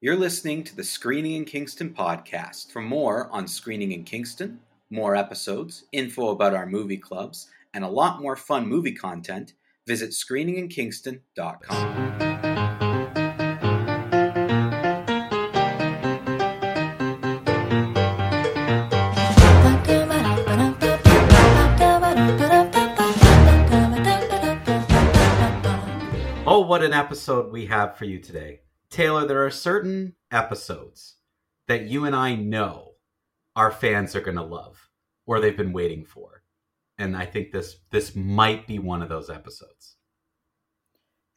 You're listening to the Screening in Kingston podcast. For more on Screening in Kingston, more episodes, info about our movie clubs, and a lot more fun movie content, visit screeninginkingston.com. Oh, what an episode we have for you today. Taylor, there are certain episodes that you and I know our fans are going to love or they've been waiting for. And I think this this might be one of those episodes.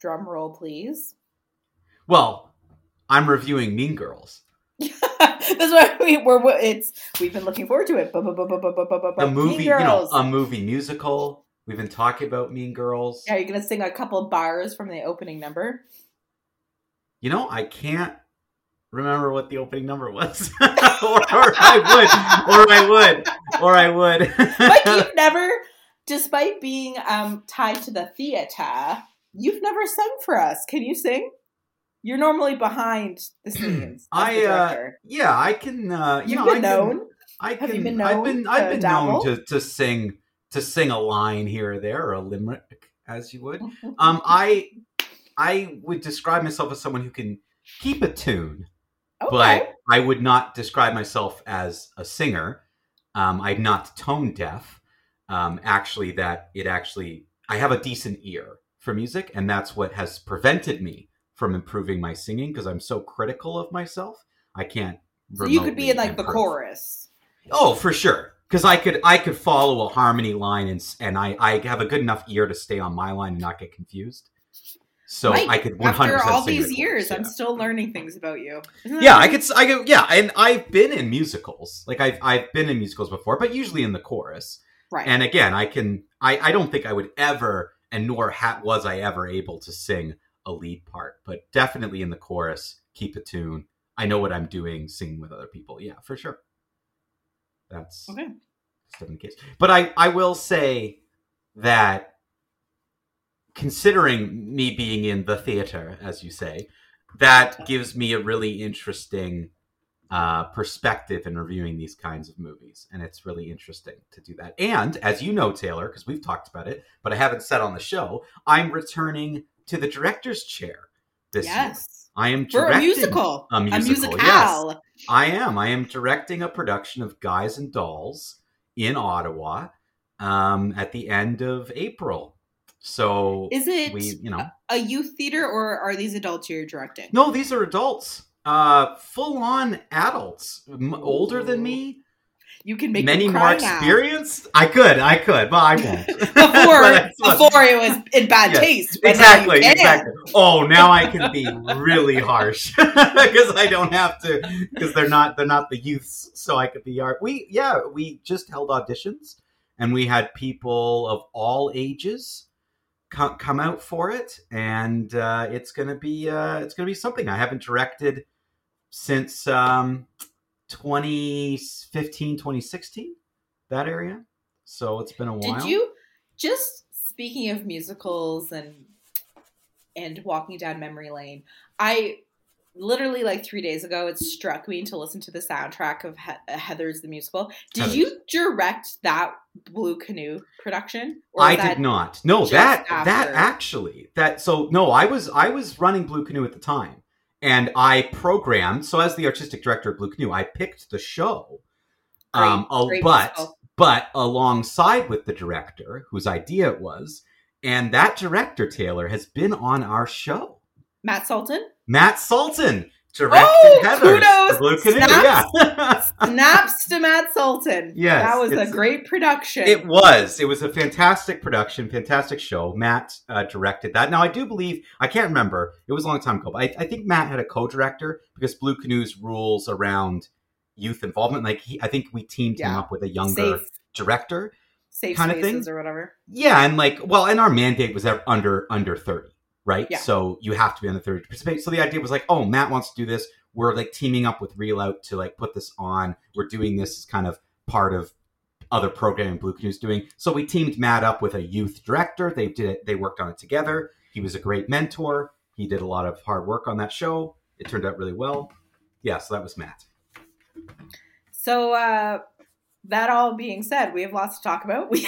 Drum roll, please. Well, I'm reviewing Mean Girls. That's why we, we're. It's we've been looking forward to it. A movie, you know, a movie musical. We've been talking about Mean Girls. Are you gonna sing a couple bars from the opening number? You know, I can't remember what the opening number was, or, or I would, or I would, or I would. but you've never, despite being um, tied to the theater, you've never sung for us. Can you sing? You're normally behind the scenes. I the uh, yeah, I can. Uh, you You've know, been I can, known. I can. Have you been known? I've been. I've been dabble? known to to sing to sing a line here or there, or a limerick, as you would. Um, I I would describe myself as someone who can keep a tune, okay. but I would not describe myself as a singer. Um, I'm not tone deaf. Um, actually, that it actually I have a decent ear for music, and that's what has prevented me from improving my singing because I'm so critical of myself. I can't. so you could be in like the chorus. Oh, for sure. Because I could I could follow a harmony line and and I I have a good enough ear to stay on my line and not get confused. So Mike, I could one hundred After percent. all these years, I'm still learning things about you. Yeah, I could. I could. Yeah, and I've been in musicals. Like I've I've been in musicals before, but usually in the chorus. Right. And again, I can. I I don't think I would ever, and nor ha- was I ever able to sing a lead part, but definitely in the chorus, keep a tune. I know what I'm doing, singing with other people. Yeah, for sure. That's okay. in case. But I, I will say that considering me being in the theater, as you say, that gives me a really interesting uh, perspective in reviewing these kinds of movies. And it's really interesting to do that. And as you know, Taylor, because we've talked about it, but I haven't said on the show, I'm returning to the director's chair this year. Yes. I am For a musical. A musical, musical. yes. I am. I am directing a production of Guys and Dolls in Ottawa um, at the end of April. So Is it we, you know, a youth theater or are these adults you're directing? no, these are adults, uh, full on adults, m- older than me, You can make many more now. experienced. I could, I could, but I won't. before But I- look, before it was in bad Yes, taste. but now you exactly, exactly. Oh, now I can be really harsh because I don't have to because they're not they're not the youths, so I could be art. We yeah, we just held auditions and we had people of all ages come come out for it, and uh, it's gonna be uh, it's gonna be something I haven't directed since um, 2015 2016 that area so it's been a while Did you just speaking of musicals and and walking down memory lane? I literally like three days ago it struck me to listen to the soundtrack of he- Heather's the musical. Did Heathers. you direct that Blue Canoe production? Or I did not. No, that that actually that so no, I was I was running Blue Canoe at the time, and I programmed. So as the artistic director of Blue Canoe, I picked the show, Great, um, but musical. but alongside with the director whose idea it was, and that director Taylor has been on our show. Matt Sultan? Matt Sultan directed Oh, Heather kudos! Blue Canoe. Snaps. Yeah. Snaps to Matt Sultan. Yes, That was a great production. It was. It was a fantastic production, fantastic show. Matt uh, directed that. Now, I do believe, I can't remember, it was a long time ago, but I, I think Matt had a co director because Blue Canoe's rules around youth involvement, like, he, I think we teamed him up with a younger safe director. safe kind of thing. or whatever. Yeah, and like, well, and our mandate was under under 30, right? Yeah. So you have to be under 30 to participate. So the idea was like, oh, Matt wants to do this. We're like teaming up with Reelout to like put this on. We're doing this as kind of part of other programming Blue Canoe's doing. So we teamed Matt up with a youth director. They did it. They worked on it together. He was a great mentor. He did a lot of hard work on that show. It turned out really well. Yeah, so that was Matt. So uh, that all being said, we have lots to talk about. We,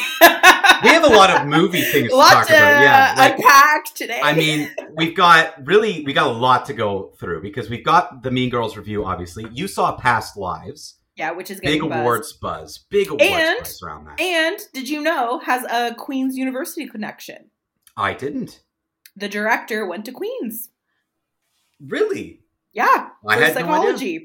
We have a lot of movie things to talk about. Yeah, to uh, like, unpack today. I mean, we've got really we got a lot to go through because we've got the Mean Girls review. Obviously, you saw Past Lives, yeah, which is big buzz. awards buzz, big awards And- buzz around that. And did you know has a Queen's University connection? I didn't The director went to Queen's. really Yeah, I for psychology. no idea.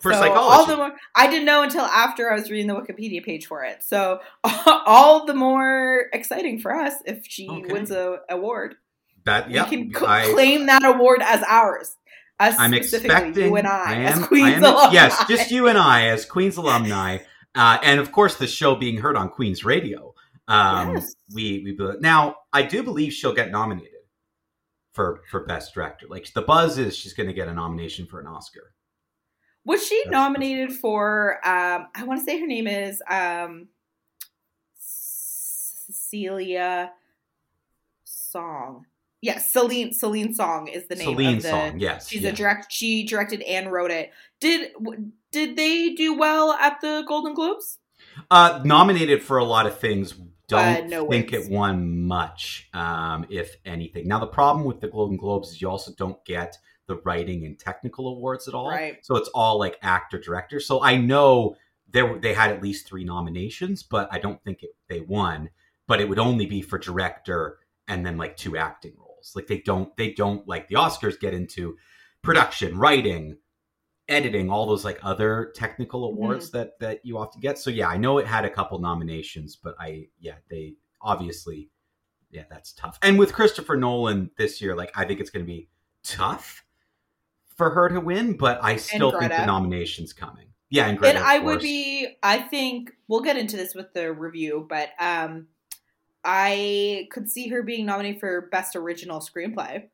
For So psychology. All the more, I didn't know until after I was reading the Wikipedia page for it. So all the more exciting for us if she Okay. wins a award. that yeah, we can co- I, claim that award as ours. Us I'm specifically, expecting. you and I, am, as Queen's I am- alumni. Yes, just you and I as Queen's alumni, uh, and of course the show being heard on Queen's Radio. Um, Yes. We we now I do believe she'll get nominated for for best director. Like the buzz is she's going to get a nomination for an Oscar. Was she That's- nominated for? Um, I want to say her name is um, Cecilia Song. Yes, Celine. Celine Song is the name Celine of the. song, yes. She's yeah. a direct. She directed and wrote it. Did did they do well at the Golden Globes? Uh, nominated for a lot of things. Don't Uh, no think it won much, um, if anything. Now the problem with the Golden Globes is you also don't get the writing and technical awards at all. Right. So it's all like actor director. So I know there they had at least three nominations, but I don't think it, they won. But it would only be for director and then like two acting roles. Like they don't they don't like the Oscars get into production, writing, editing, all those like other technical mm-hmm. awards that that you often get. So yeah, I know it had a couple nominations, but I yeah they obviously yeah that's tough. And with Christopher Nolan this year, like I think it's going to be tough for her to win, but I still think the nomination's coming. Yeah, and Greta, and I would be. I think we'll get into this with the review, but um, I could see her being nominated for best original screenplay.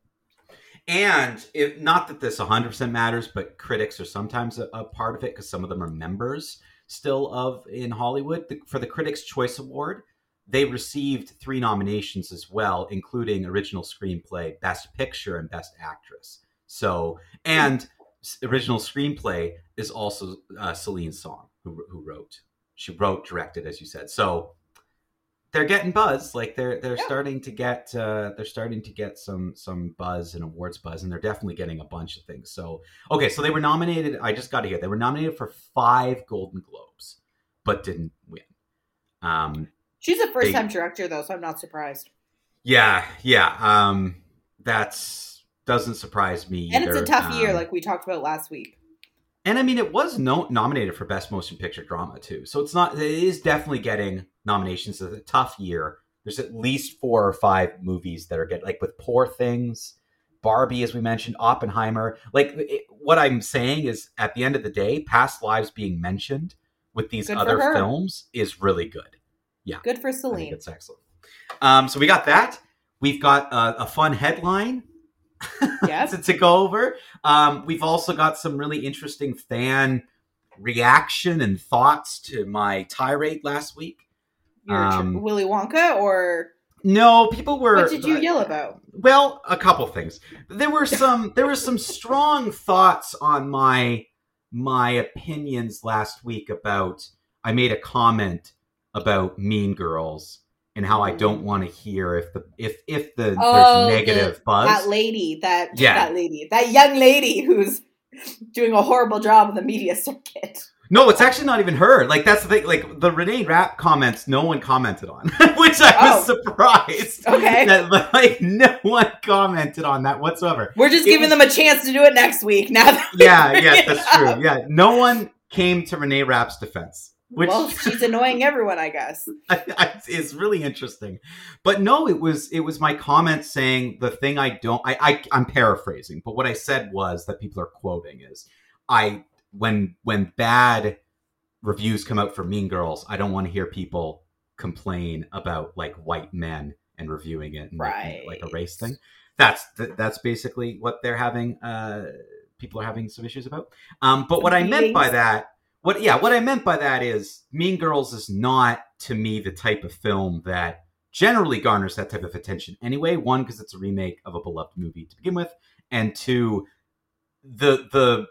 And if, not that this 100% matters, but critics are sometimes a, a part of it because some of them are members still of in Hollywood. The, for the Critics' Choice Award, they received three nominations as well, including original screenplay, best picture, and best actress. So, and original screenplay is also uh, Celine Song, who, who wrote. She wrote, directed, as you said. So, they're getting buzz. Like they're they're Yeah. starting to get uh, they're starting to get some some buzz and awards buzz, and they're definitely getting a bunch of things. So okay, so they were nominated. I just got to hear they were nominated for five Golden Globes, but didn't win. Um, She's a first time director, though, so I'm not surprised. yeah, yeah. Um, that's doesn't surprise me. And it's a either. tough year, Um, like we talked about last week. And I mean, it was no, nominated for Best Motion Picture Drama too. So it's not. It is definitely getting nominations. It's a tough year. There's at least four or five movies that are getting like with Poor Things, Barbie, as we mentioned, Oppenheimer. Like it, what I'm saying is, at the end of the day, Past Lives being mentioned with these Good other films is really good. Yeah, good for I think Celine. it's excellent. Um, so we got that. We've got a, a fun headline Yep. to, to go over. Um, we've also got some really interesting fan reaction and thoughts to my tirade last week. You're a um, Willy Wonka, or No, people were. what did you yell about? Well, a couple things. There were some. there were some strong thoughts on my my opinions last week about. I made a comment about Mean Girls and how I don't want to hear if the if if the Oh, there's negative the- buzz. That lady, that Yeah. that lady, that young lady who's doing a horrible job in the media circuit. No, it's actually not even her. Like that's the thing. Like the Renee Rapp comments, no one commented on, which I was Oh. surprised. Okay. that like no one commented on that whatsoever. We're just It giving was- them a chance to do it next week. Now, Yeah, it that's up. true. Yeah, no one came to Renee Rapp's defense, which well, she's annoying everyone, I guess. it's really interesting. But no, it was it was my comment saying the thing I don't. I, I I'm paraphrasing, but what I said was that people are quoting is I when when bad reviews come out for Mean Girls, I don't want to hear people complain about like white men and reviewing it and making it like a race thing. That's th- that's basically what they're having. Uh, people are having some issues about. Um, but what I meant by that, what yeah, what I meant by that is Mean Girls is not to me the type of film that generally garners that type of attention anyway. One, because it's a remake of a beloved movie to begin with, and two, the the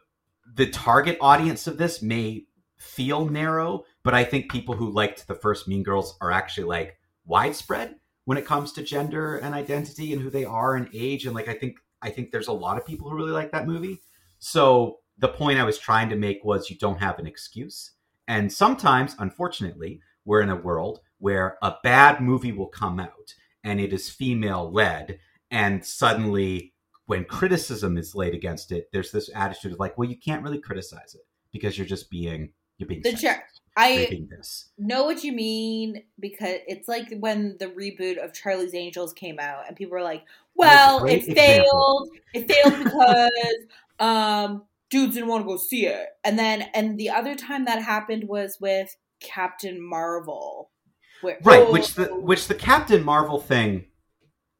the target audience of this may feel narrow, but I think people who liked the first Mean Girls are actually like widespread when it comes to gender and identity and who they are and age and like I think I think there's a lot of people who really like that movie. So the point I was trying to make was you don't have an excuse. And sometimes, unfortunately, we're in a world where a bad movie will come out and it is female led and suddenly when criticism is laid against it there's this attitude of like well you can't really criticize it because you're just being you're being The chair- I this know what you mean because it's like when the reboot of Charlie's Angels came out and people were like, "Well, it example. failed. It failed because um dudes didn't want to go see it." And then and the other time that happened was with Captain Marvel. Where, right oh, which the which the captain marvel thing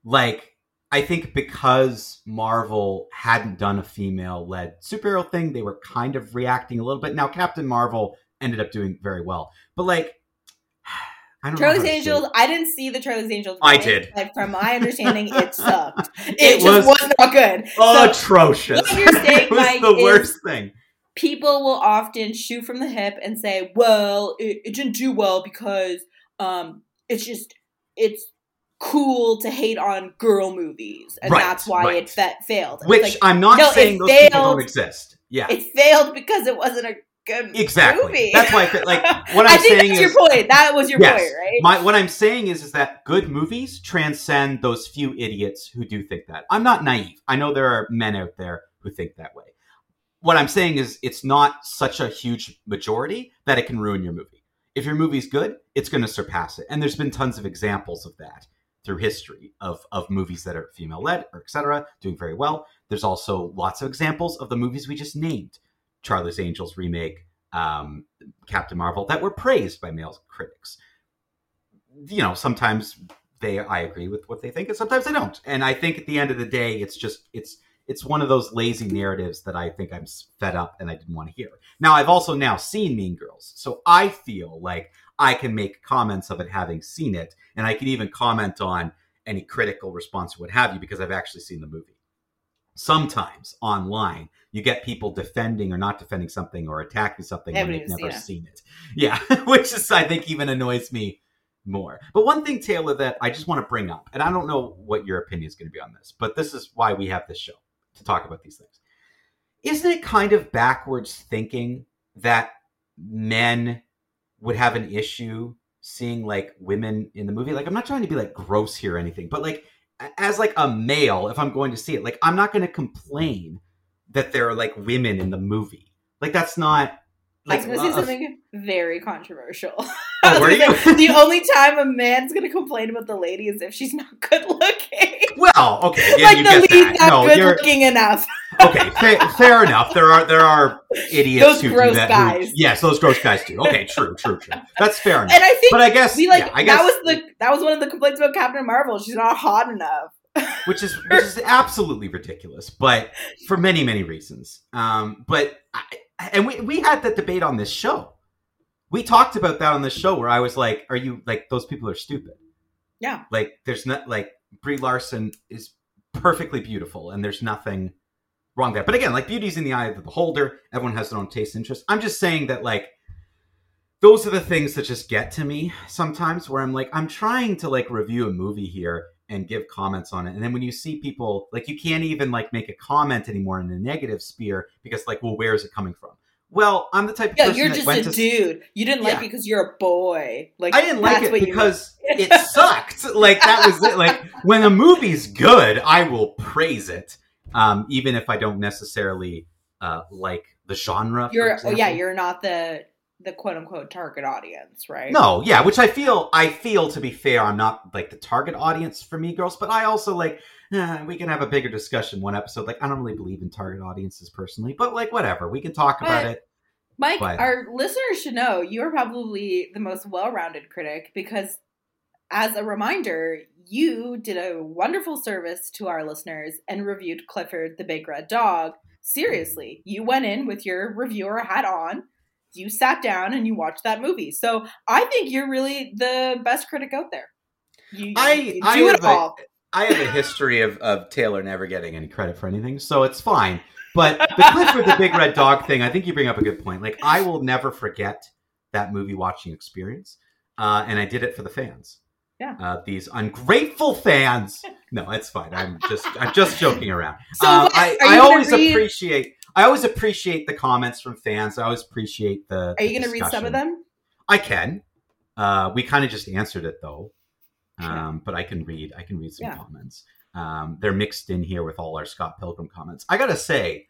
like i think because marvel hadn't done a female led superhero thing they were kind of reacting a little bit now captain marvel ended up doing very well but like i don't know how Charlie's to Angels. I didn't see the Charlie's Angels. I did. Like from my understanding, it sucked. It, It just was- was, not good. So atrocious what you're saying, it was Mike, the worst thing people will often shoot from the hip and say, "Well, it, it didn't do well because um, it's just it's cool to hate on girl movies, and Right, that's why right. it that failed." And which like, i'm not no, saying those people don't exist yeah it failed because it wasn't a good Exactly. movie. That's why I like, what I'm saying is- your point. That was your Yes. point, right? My what I'm saying is is that good movies transcend those few idiots who do think that. I'm not naive. I know there are men out there who think that way. What I'm saying is it's not such a huge majority that it can ruin your movie. If your movie's good, it's going to surpass it. And there's been tons of examples of that through history of of movies that are female led or etc. doing very well. There's also lots of examples of the movies we just named. Charlie's Angels remake, um, Captain Marvel that were praised by male critics. You know, sometimes they I agree with what they think, and sometimes I don't. And I think at the end of the day, it's just it's it's one of those lazy narratives that I think I'm fed up and I didn't want to hear. Now I've also now seen Mean Girls, so I feel like I can make comments of it having seen it, and I can even comment on any critical response or what have you because I've actually seen the movie. Sometimes online, you get people defending or not defending something or attacking something when they've never seen seen it. Yeah, which is I think even annoys me more. But one thing, Taylor, that I just want to bring up, and I don't know what your opinion is going to be on this, but this is why we have this show to talk about these things. Isn't it kind of backwards thinking that men would have an issue seeing like women in the movie? Like, I'm not trying to be like gross here or anything, but like as like a male, if I'm going to see it, like I'm not going to complain that there are like women in the movie. Like that's not. I Like, was going to say uh, something very controversial. Oh, were you? say, the only time a man's going to complain about the lady is if she's not good looking. Well, okay, yeah, like you the lead's that. not No, good you're looking enough. okay. Fa- fair enough. There are there are idiots Those who do gross that. who- yes, those gross guys too. Okay, true, true, true. That's fair enough. And I think But I guess we like yeah, I guess that was the that was one of the complaints about Captain Marvel. She's not hot enough. Which is which is absolutely ridiculous, but for many many reasons. Um, but I, and we we had that debate on this show. We talked about that on this show where I was like, "Are you like those people are stupid?" Yeah. Like there's not like Brie Larson is perfectly beautiful, and there's nothing wrong there. But again, like beauty's in the eye of the beholder. Everyone has their own taste and interest. I'm just saying that like those are the things that just get to me sometimes where I'm like, I'm trying to like review a movie here and give comments on it. And then when you see people like you can't even like make a comment anymore in a negative sphere because like, well, where is it coming from? Well, I'm the type of Yeah, you're just a to dude. You didn't like Yeah. it because you're a boy. Like I didn't like it because it sucked. Like that was it. Like when a movie's good, I will praise it, um, even if I don't necessarily uh, like the genre. You're oh yeah, you're not the the quote unquote target audience, right? No, yeah, which I feel I feel to be fair, I'm not like the target audience for Mean Girls, but I also like eh, we can have a bigger discussion one episode. Like I don't really believe in target audiences personally, but like whatever, we can talk about it. Mike, But- our listeners should know you are probably the most well-rounded critic because as a reminder, you did a wonderful service to our listeners and reviewed Clifford the Big Red Dog. Seriously, you went in with your reviewer hat on, you sat down and you watched that movie. So I think you're really the best critic out there. You, I- you I do it have a- all. I have a history of, of Taylor never getting any credit for anything, so it's fine. But the Clifford the Big Red Dog thing, I think you bring up a good point. Like I will never forget that movie watching experience, uh, and I did it for the fans. Yeah. Uh, these ungrateful fans. No, it's fine. I'm just I'm just joking around. So Um, I, I always read- appreciate I always appreciate the comments from fans. I always appreciate the. Are you going to read some of them? I can. Uh, we kind of just answered it though, Sure. um, but I can read. I can read some Yeah. comments. Um, they're mixed in here with all our Scott Pilgrim comments. I gotta say,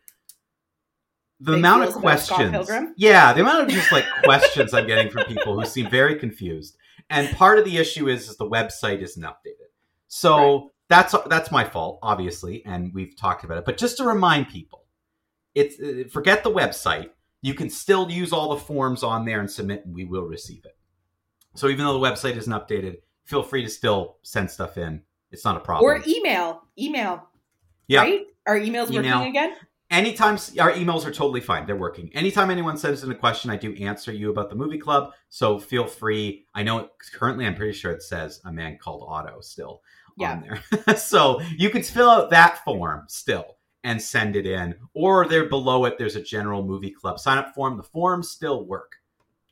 the Big amount of feels about Scott questions. Yeah, the amount of just like questions I'm getting from people who seem very confused. And part of the issue is, is the website isn't updated. So that's that's my fault, obviously, and we've talked about it. But just to remind people, it's uh, forget the website. You can still use all the forms on there and submit, and we will receive it. So even though the website isn't updated, feel free to still send stuff in. It's not a problem. Or email. Email. yeah, Right? Are emails Email. working again? anytime our emails are totally fine they're working anytime anyone sends in a question i do answer you about the movie club so feel free i know currently i'm pretty sure it says a man called otto still Yeah. on there so you can fill out that form still and send it in. Or there below it there's a general movie club sign up form. The forms still work.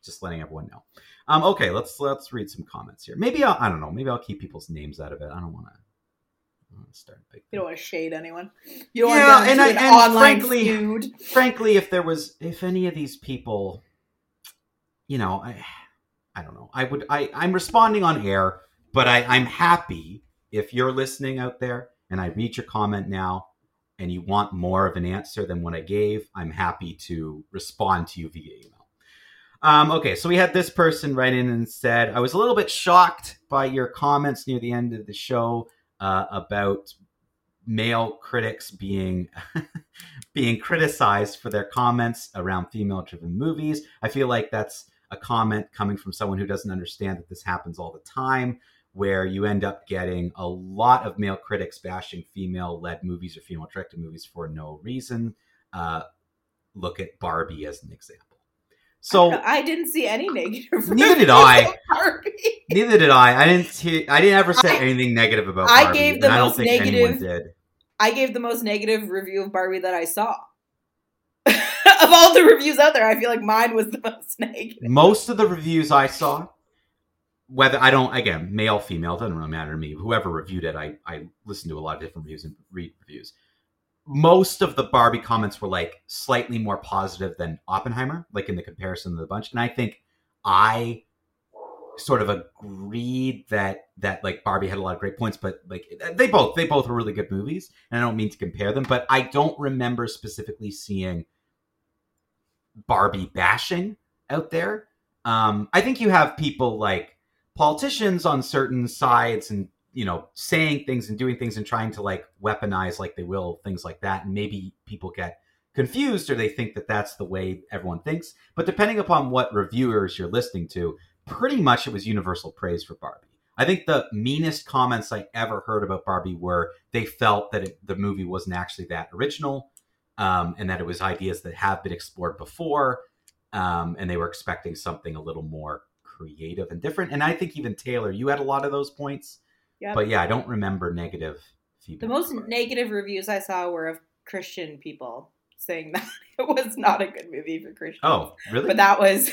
Just letting everyone know. Um, okay let's let's read some comments here. Maybe I'll, i don't know maybe i'll keep people's names out of it. I don't want to start big You don't want to shade anyone. You don't Yeah, want to and I- an and online frankly- feud. frankly, if there was, if any of these people, you know, I, I don't know, I would, I, I'm responding on air, but I, I'm happy if you're listening out there and I read your comment now and you want more of an answer than what I gave, I'm happy to respond to you via email. Um, okay, so we had this person write in and said, I was a little bit shocked by your comments near the end of the show uh, about male critics being being criticized for their comments around female driven movies. I feel like that's a comment coming from someone who doesn't understand that this happens all the time, where you end up getting a lot of male critics bashing female led movies or female directed movies for no reason. Uh, look at Barbie as an example. So I didn't see any negative. Neither did I. Barbie. neither did I. I didn't hear, I didn't ever say I- anything negative about I Barbie. gave the I don't most think anyone negative- did. I gave the most negative review of Barbie that I saw. of all the reviews out there, I feel like mine was the most negative. most of the reviews I saw, whether I don't again male female doesn't really matter to me. Whoever reviewed it, I I listen to a lot of different reviews and read reviews. Most of the Barbie comments were like slightly more positive than Oppenheimer, like in the comparison of the bunch, and I think I sort of agreed that that like Barbie had a lot of great points, but like they both they both were really good movies, and I don't mean to compare them, but I don't remember specifically seeing Barbie bashing out there. Um, I think you have people like politicians on certain sides and you know saying things and doing things and trying to like weaponize like they will things like that and maybe people get confused or they think that that's the way everyone thinks. But depending upon what reviewers you're listening to pretty much it was universal praise for barbie. I think the meanest comments i ever heard about barbie were they felt that it, the movie wasn't actually that original um, and that it was ideas that have been explored before um, and they were expecting something a little more creative and different. And I think even Taylor, you had a lot of those points. Yep. But yeah, I don't remember negative feedback. The most negative reviews I saw were of Christian people saying that it was not a good movie for Christians. Oh, really? But that was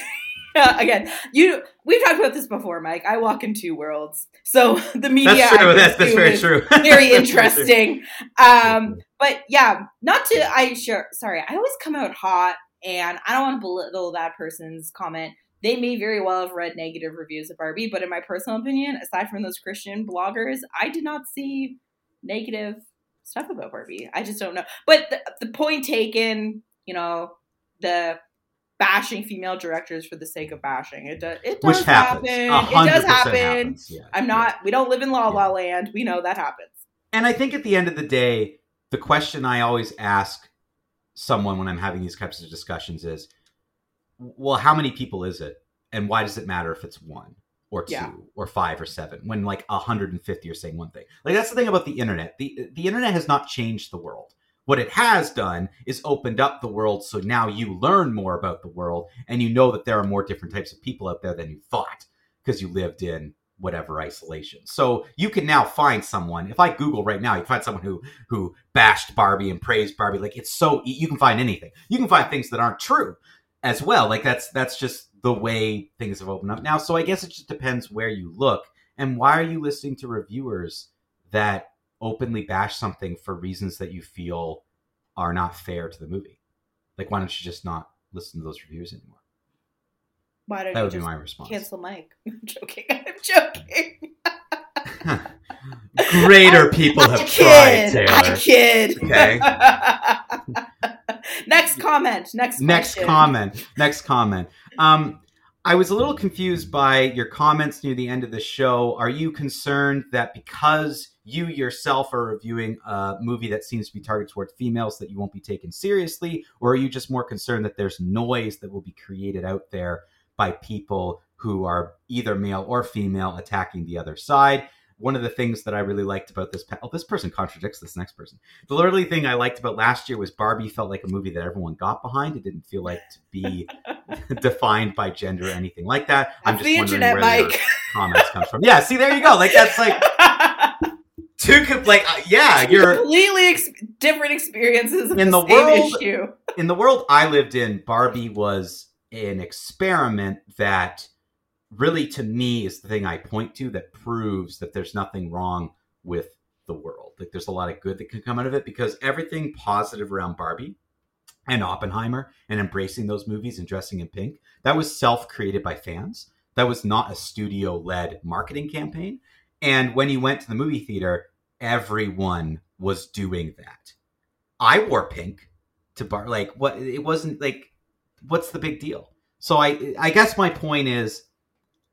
again, you we've talked about this before, Mike. I walk in two worlds. So the media that's true. That's, that's very true. very That's very true. interesting. Um but yeah, not to I sure sorry, I always come out hot and I don't want to belittle that person's comment. They may very well have read negative reviews of Barbie, but in my personal opinion, aside from those Christian bloggers, I did not see negative stuff about Barbie. I just don't know. But the, the point taken, you know, the bashing female directors for the sake of bashing. It does it does Which happen. It does happen. happens. Yeah. I'm not we don't live in La La Land. We know that happens. And I think at the end of the day, the question I always ask someone when I'm having these types of discussions is, well, how many people is it? And why does it matter if it's one or two Yeah. or five or seven when like 150 are saying one thing? Like that's the thing about the internet. The the internet has not changed the world. What it has done is opened up the world so now you learn more about the world and you know that there are more different types of people out there than you thought because you lived in whatever isolation. So you can now find someone. If I Google right now, you find someone who who bashed Barbie and praised Barbie. Like it's so you can find anything. You can find things that aren't true as well. Like that's that's just the way things have opened up now. So I guess it just depends where you look and why are you listening to reviewers that openly bash something for reasons that you feel are not fair to the movie. Like why don't you just not listen to those reviews anymore? Why don't That you would be my response. cancel Mike? I'm joking. I'm joking. Greater people I have tried, kid. I kid. Okay. Next comment. Next next question. comment. Next comment. Um i was a little confused by your comments near the end of the show. Are you concerned that because you yourself are reviewing a movie that seems to be targeted towards females that you won't be taken seriously? Or are you just more concerned that there's noise that will be created out there by people who are either male or female attacking the other side one of the things that I really liked about this, pa- oh, this person contradicts this next person. The literally thing I liked about last year was Barbie felt like a movie that everyone got behind. It didn't feel like to be defined by gender or anything like that. I'm That's just the wondering internet, where Mike. comments come from. Yeah, see, there you go. Like that's like two, com- like uh, yeah, you're completely ex- different experiences In the, the world- issue. in the world I lived in. Barbie was an experiment that really, to me, is the thing I point to that proves that there's nothing wrong with the world. Like there's a lot of good that can come out of it because everything positive around Barbie and Oppenheimer and embracing those movies and dressing in pink, that was self created by fans. That was not a studio led marketing campaign. And when you went to the movie theater, everyone was doing that. I wore pink to bar like what it wasn't like what's the big deal? So I I guess my point is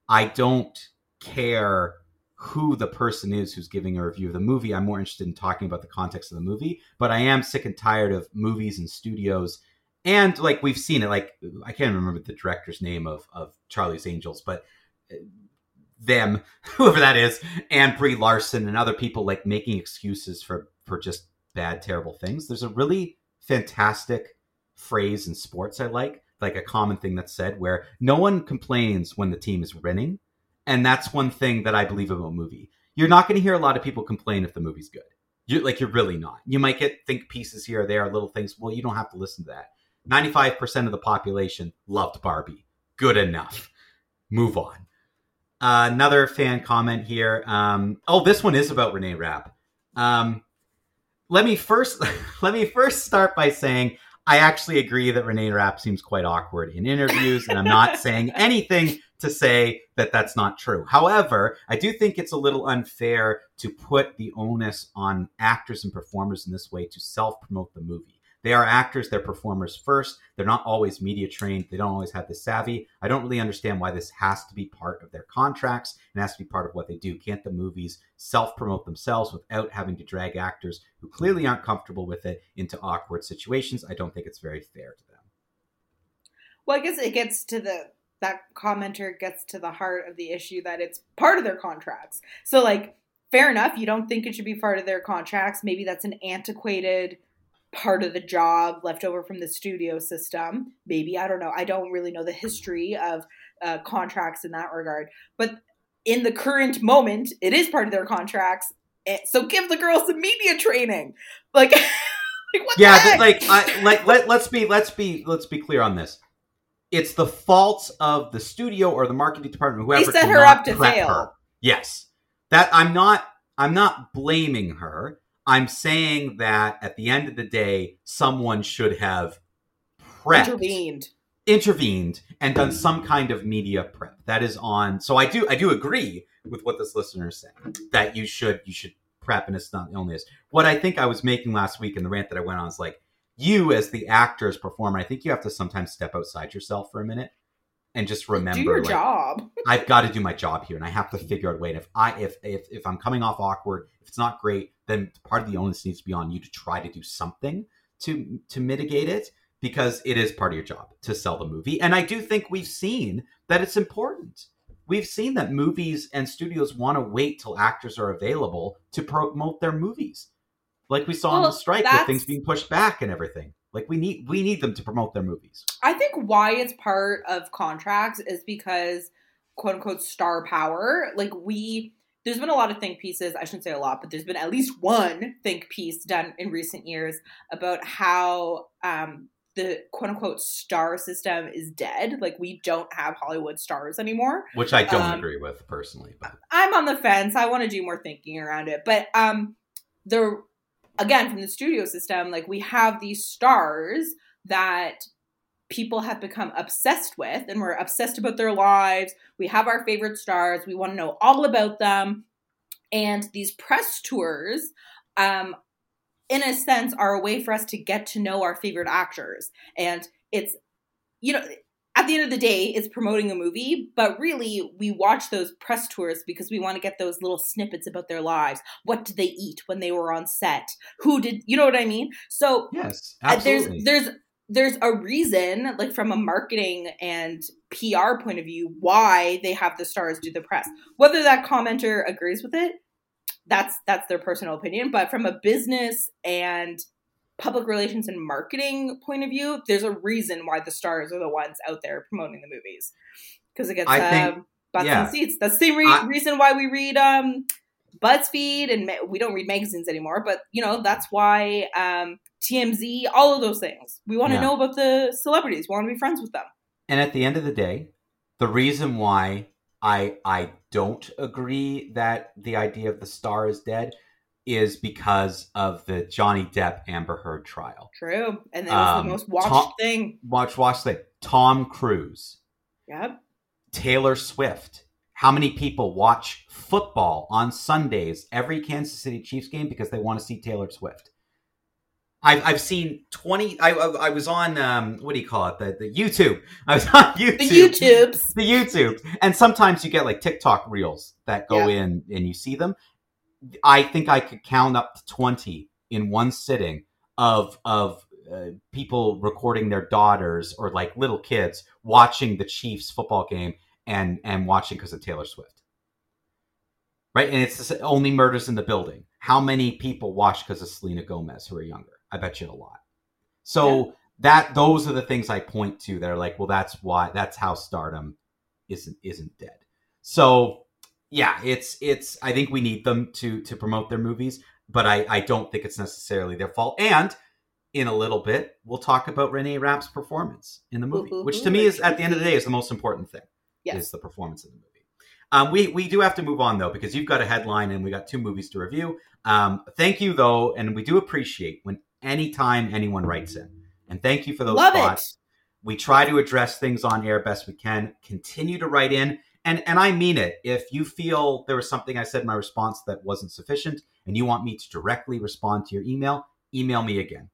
I don't care who the person is who's giving a review of the movie. I'm more interested in talking about the context of the movie, but I am sick and tired of movies and studios and like we've seen it like I can't remember the director's name of of Charlie's Angels, but uh, them, whoever that is, and Brie Larson and other people like making excuses for for just bad, terrible things. There's a really fantastic phrase in sports I like, like a common thing that's said where no one complains when the team is winning, and that's one thing that I believe about movie. You're not going to hear a lot of people complain if the movie's good. You like you're really not. You might get think pieces here or there, little things. Well, you don't have to listen to that. 95% of the population loved Barbie. Good enough. Move on. Uh, another fan comment here. Um, oh, this one is about Renee Rapp. Um, let me first let me first start by saying I actually agree that Renee Rapp seems quite awkward in interviews, and I'm not saying anything to say that that's not true. However, I do think it's a little unfair to put the onus on actors and performers in this way to self promote the movie. They are actors, they're performers first. They're not always media trained. They don't always have the savvy. I don't really understand why this has to be part of their contracts and has to be part of what they do. Can't the movies self promote themselves without having to drag actors who clearly aren't comfortable with it into awkward situations? I don't think it's very fair to them. Well, I guess it gets to the that commenter gets to the heart of the issue that it's part of their contracts. So like fair enough, you don't think it should be part of their contracts. Maybe that's an antiquated part of the job left over from the studio system. Maybe I don't know. I don't really know the history of uh, contracts in that regard. But in the current moment, it is part of their contracts. Eh, So give the girls some media training. Like, like what yeah but like I, like let, let's be let's be let's be clear on this it's the fault of the studio or the marketing department whoever They set her up to fail. her. yes that i'm not i'm not blaming her i'm saying that at the end of the day someone should have prepped intervened. intervened and done mm. some kind of media prep. That is on so i do i do agree with what this listener is saying that you should you should prep and it's not only this what i think i was making last week in the rant that i went on is like you as the actor as performer i think you have to sometimes step outside yourself for a minute and just remember Do your like, job. I've got to do my job here, and I have to figure out a way. And if I if if if I'm coming off awkward, if it's not great, then part of the onus needs to be on you to try to do something to to mitigate it because it is part of your job to sell the movie. And I do think we've seen that it's important. We've seen that movies and studios want to wait till actors are available to promote their movies, like we saw in Well, the strike with things being pushed back and everything. Like we need we need them to promote their movies. I think why it's part of contracts is because quote unquote star power. Like we there's been a lot of think pieces, I shouldn't say a lot, but there's been at least one think piece done in recent years about how um the quote unquote star system is dead. Like we don't have Hollywood stars anymore. Which I don't Um, agree with personally, but I'm on the fence. I want to do more thinking around it. But um the again from the studio system, like we have these stars that people have become obsessed with and we're obsessed about their lives. We have our favorite stars. We want to know all about them. And these press tours um in a sense are a way for us to get to know our favorite actors. And it's you know at the end of the day, it's promoting a movie, but really, we watch those press tours because we want to get those little snippets about their lives. What did they eat when they were on set? Who did you know what I mean? So yes, uh, absolutely. there's there's there's a reason, like from a marketing and PR point of view, why they have the stars do the press. Whether that commenter agrees with it, that's that's their personal opinion. But from a business and public relations and marketing point of view, there's a reason why the stars are the ones out there promoting the movies because it gets I uh, think- butts yeah. and seats. That's the same re- I- reason why we read um, BuzzFeed and ma- we don't read magazines anymore. But you know that's why um, TMZ, all of those things. We want to Yeah. know about the celebrities. We want to be friends with them. And at the end of the day, the reason why I I don't agree that the idea of the star is dead is because of the Johnny Depp Amber Heard trial. True, and it was Um, the most watched Tom- thing. Watch watch that. Tom Cruise, Yep. Taylor Swift. How many people watch football on Sundays, every Kansas City Chiefs game because they want to see Taylor Swift? I've, I've seen 20 I, I, I was on um, what do you call it the, the youtube i was on youtube The YouTubes. the youtubes And sometimes you get like TikTok reels that go Yeah. in and you see them. I think I could count up to 20 in one sitting of of uh, people recording their daughters or like little kids watching the Chiefs football game and and watching because of Taylor Swift. Right? And it's only murders in the building. How many people watch because of Selena Gomez who are younger? I bet you a lot. So that those are the things I point to that are like, well, that's why that's how stardom isn't isn't dead. So yeah, it's it's I think we need them to to promote their movies, but I I don't think it's necessarily their fault. And in a little bit, we'll talk about Renee Rapp's performance in the movie, which to me is at the end of the day is the most important thing Yes. is the performance in the movie. Um, we we do have to move on though because you've got a headline and we got two movies to review. Um, thank you though, and we do appreciate when anytime anyone writes in, and thank you for those Love thoughts. We try to address things on air best we can. Continue to write in, and and I mean it. If you feel there was something I said in my response that wasn't sufficient, and you want me to directly respond to your email, email me again,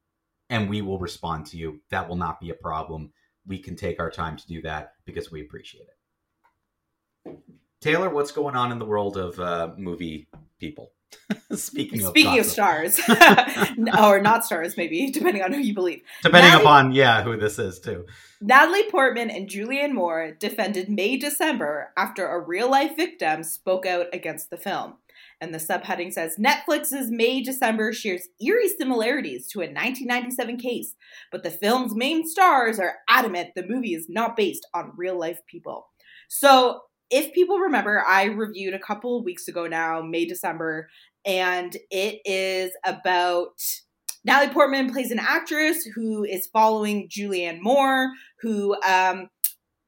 and we will respond to you. That will not be a problem. We can take our time to do that because we appreciate it. Taylor, what's going on in the world of uh, movie people? Speaking of Speaking of stars, or not stars, maybe depending on who you believe. depending Natalie- upon yeah who this is too. Natalie Portman and Julianne Moore defended May December after a real life victim spoke out against the film. And the subheading says Netflix's May December shares eerie similarities to a 1997 case, but the film's main stars are adamant the movie is not based on real life people. So, if people remember, I reviewed a couple of weeks ago now, May December, and it is about Natalie Portman plays an actress who is following Julianne Moore, who um,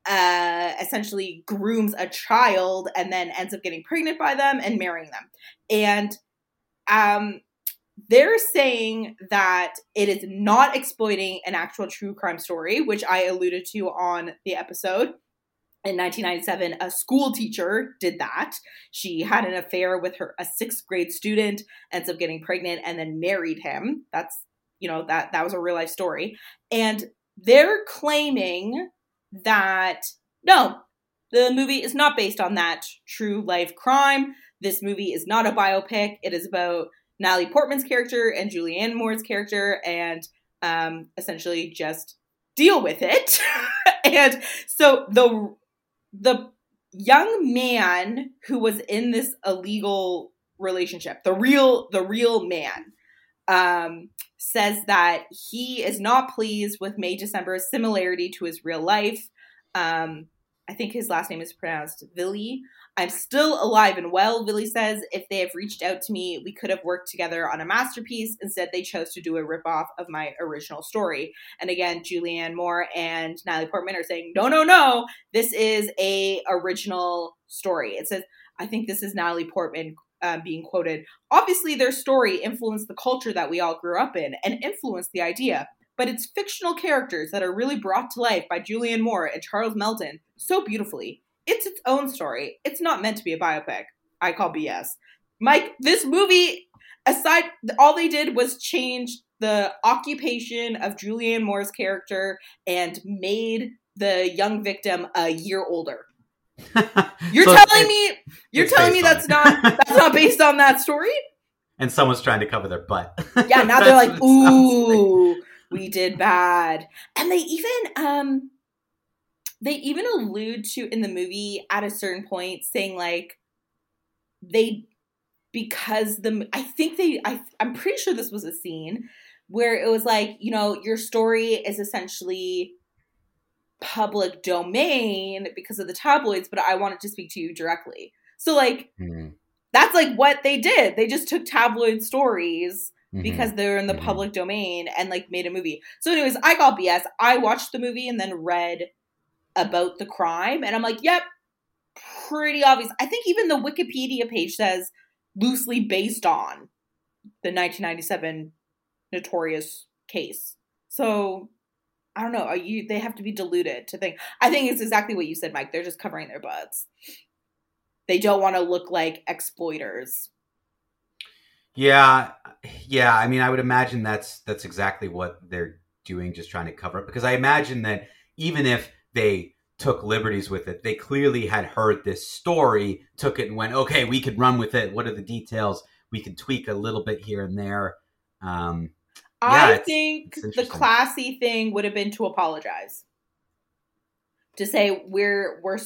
uh, essentially grooms a child and then ends up getting pregnant by them and marrying them. And um, they're saying that it is not exploiting an actual true crime story, which I alluded to on the episode. In 1997, a school teacher did that. She had an affair with her a sixth grade student, ends up getting pregnant, and then married him. That's you know that that was a real life story, and they're claiming that no, the movie is not based on that true life crime. This movie is not a biopic. It is about Natalie Portman's character and Julianne Moore's character, and um, essentially just deal with it. and so the the young man who was in this illegal relationship, the real the real man, um, says that he is not pleased with May December's similarity to his real life. Um, I think his last name is pronounced Villy. I'm still alive and well, Villy says. If they have reached out to me, we could have worked together on a masterpiece. Instead, they chose to do a ripoff of my original story. And again, Julianne Moore and Natalie Portman are saying, no, no, no, this is a original story. It says, I think this is Natalie Portman uh, being quoted. Obviously, their story influenced the culture that we all grew up in and influenced the idea but it's fictional characters that are really brought to life by Julianne Moore and Charles Melton so beautifully. It's its own story. It's not meant to be a biopic. I call BS. Mike, this movie, aside, all they did was change the occupation of Julianne Moore's character and made the young victim a year older. You're So telling me you're telling me that's it. not that's not based on that story? and someone's trying to cover their butt. Yeah, now they're like. ooh, we did bad. And they even um they even allude to in the movie at a certain point saying like they because the I think they I I'm pretty sure this was a scene where it was like, you know, your story is essentially public domain because of the tabloids, but I wanted to speak to you directly. So like Hmm, that's like what they did. They just took tabloid stories mhm. because they're in the Mhm. public domain and like made a movie. So, anyways, I got BS. I watched the movie and then read about the crime, and I'm like, yep, pretty obvious. I think even the Wikipedia page says loosely based on the 1997 notorious case. So. I don't know. Are you? They have to be deluded to think. I think it's exactly what you said, Mike. They're just covering their butts. They don't want to look like exploiters. Yeah, yeah. I mean, I would imagine that's that's exactly what they're doing, just trying to cover it. Because I imagine that even if they took liberties with it, they clearly had heard this story, took it, and went, "Okay, we could run with it. What are the details? We can tweak a little bit here and there." Um, Yeah, I it's- think it's the classy thing would have been to apologize. To say we're we're